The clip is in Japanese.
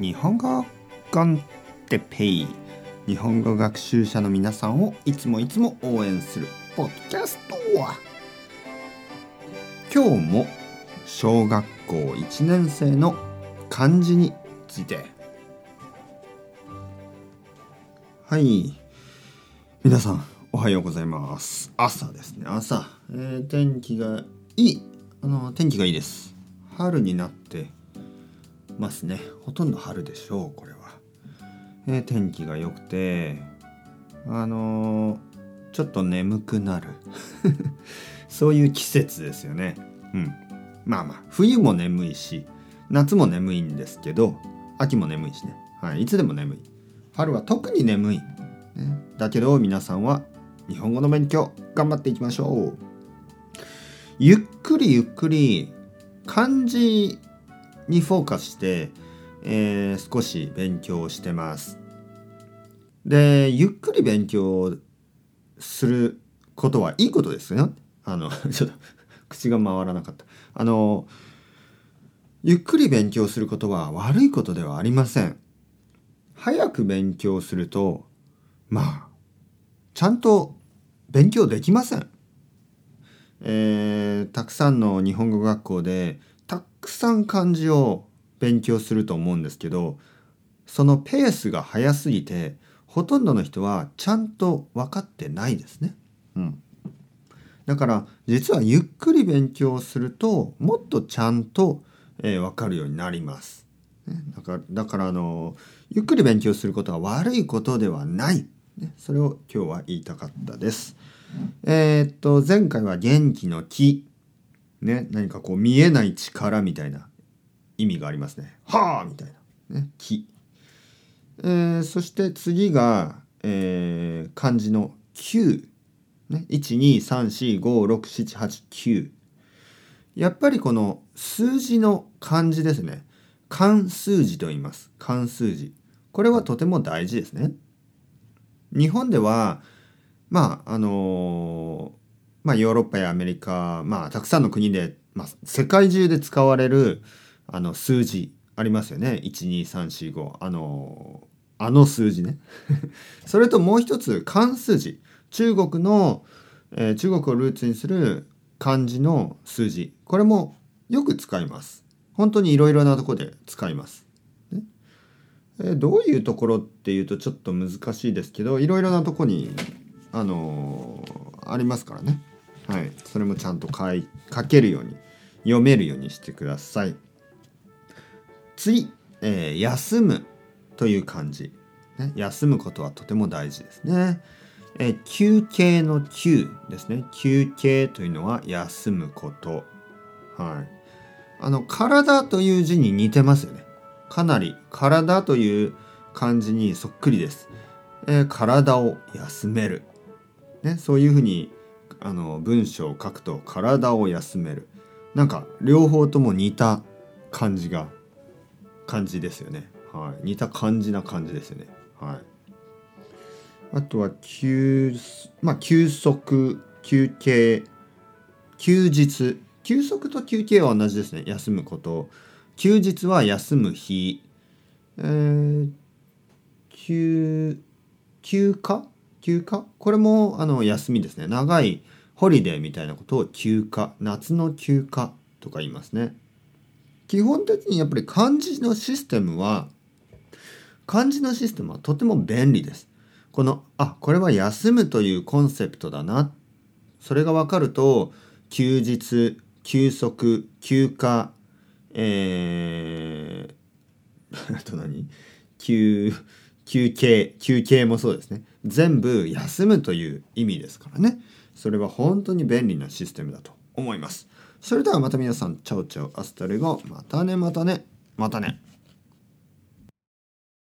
日本語コンテペイ日本語学習者の皆さんをいつもいつも応援するポッドキャストは今日も小学校1年生の漢字について。はい。皆さんおはようございます。朝ですね。朝、えー、天気がいい。あの天気がいいです。春になってますね。ほとんど春でしょうこれは、えー、天気が良くてあのー、ちょっと眠くなる。そういう季節ですよね。うん。まあまあ冬も眠いし夏も眠いんですけど秋も眠いしね、はい、いつでも眠い。春は特に眠い、ね、だけど皆さんは日本語の勉強頑張っていきましょう。ゆっくりゆっくり漢字にフォーカスして、えー、少し勉強してます。でゆっくり勉強することはいいことですよ。あの ちょっと口が回らなかった。あのゆっくり勉強することは悪いことではありません。早く勉強するとまあちゃんと勉強できません。えー、たくさんの日本語学校でさん漢字を勉強すると思うんですけどそのペースが速すぎてほとんどの人はちゃんと分かってないですね。うん、だから実はゆっくり勉強するともっとちゃんと、えー、分かるようになります。だからだからあのゆっくり勉強することは悪いことではない、ね、それを今日は言いたかったです。えー、っと前回は元気の木ね何かこう見えない力みたいな意味がありますね。はあみたいな、ね、木、えー、そして次が、えー、漢字の9、ね、123456789やっぱりこの数字の漢字ですね。漢数字と言います。漢数字。これはとても大事ですね。日本ではまああのまあ、ヨーロッパやアメリカ、まあ、たくさんの国で、まあ、世界中で使われるあの数字ありますよね。12345あのあの数字ね。それともう一つ漢数字。中国の、えー、中国をルーツにする漢字の数字。これもよく使います。本当にいろいろなとこで使います、ね。えー、どういうところっていうとちょっと難しいですけどいろいろなとこにあのー、ありますからね。はい、それもちゃんと書い書けるように読めるようにしてください。次、えー、休むという漢字、ね。休むことはとても大事ですね。えー、休憩の休ですね。休憩というのは休むこと。はい。あの、体という字に似てますよね。かなり体という漢字にそっくりです。えー、体を休める。ね、そういうふうにあの文章を書くと体を休める。なんか両方とも似た感じが感じですよね、はい、似た感じな感じですよね、はい、あとは休まあ休息休憩休日。休息と休憩は同じですね。休むこと。休日は休む日。えー、休休暇？休暇？これもあの休みですね。長いホリデーみたいなことを休暇。夏の休暇とか言いますね。基本的にやっぱり漢字のシステムは漢字のシステムはとても便利です。このあこれは休むというコンセプトだな。それが分かると休日休息休暇えー、あと何？休休憩休憩もそうですね。全部休むという意味ですからね。それは本当に便利なシステムだと思います。それではまた皆さん ciao ciao。hasta luego。またねまたね。またね。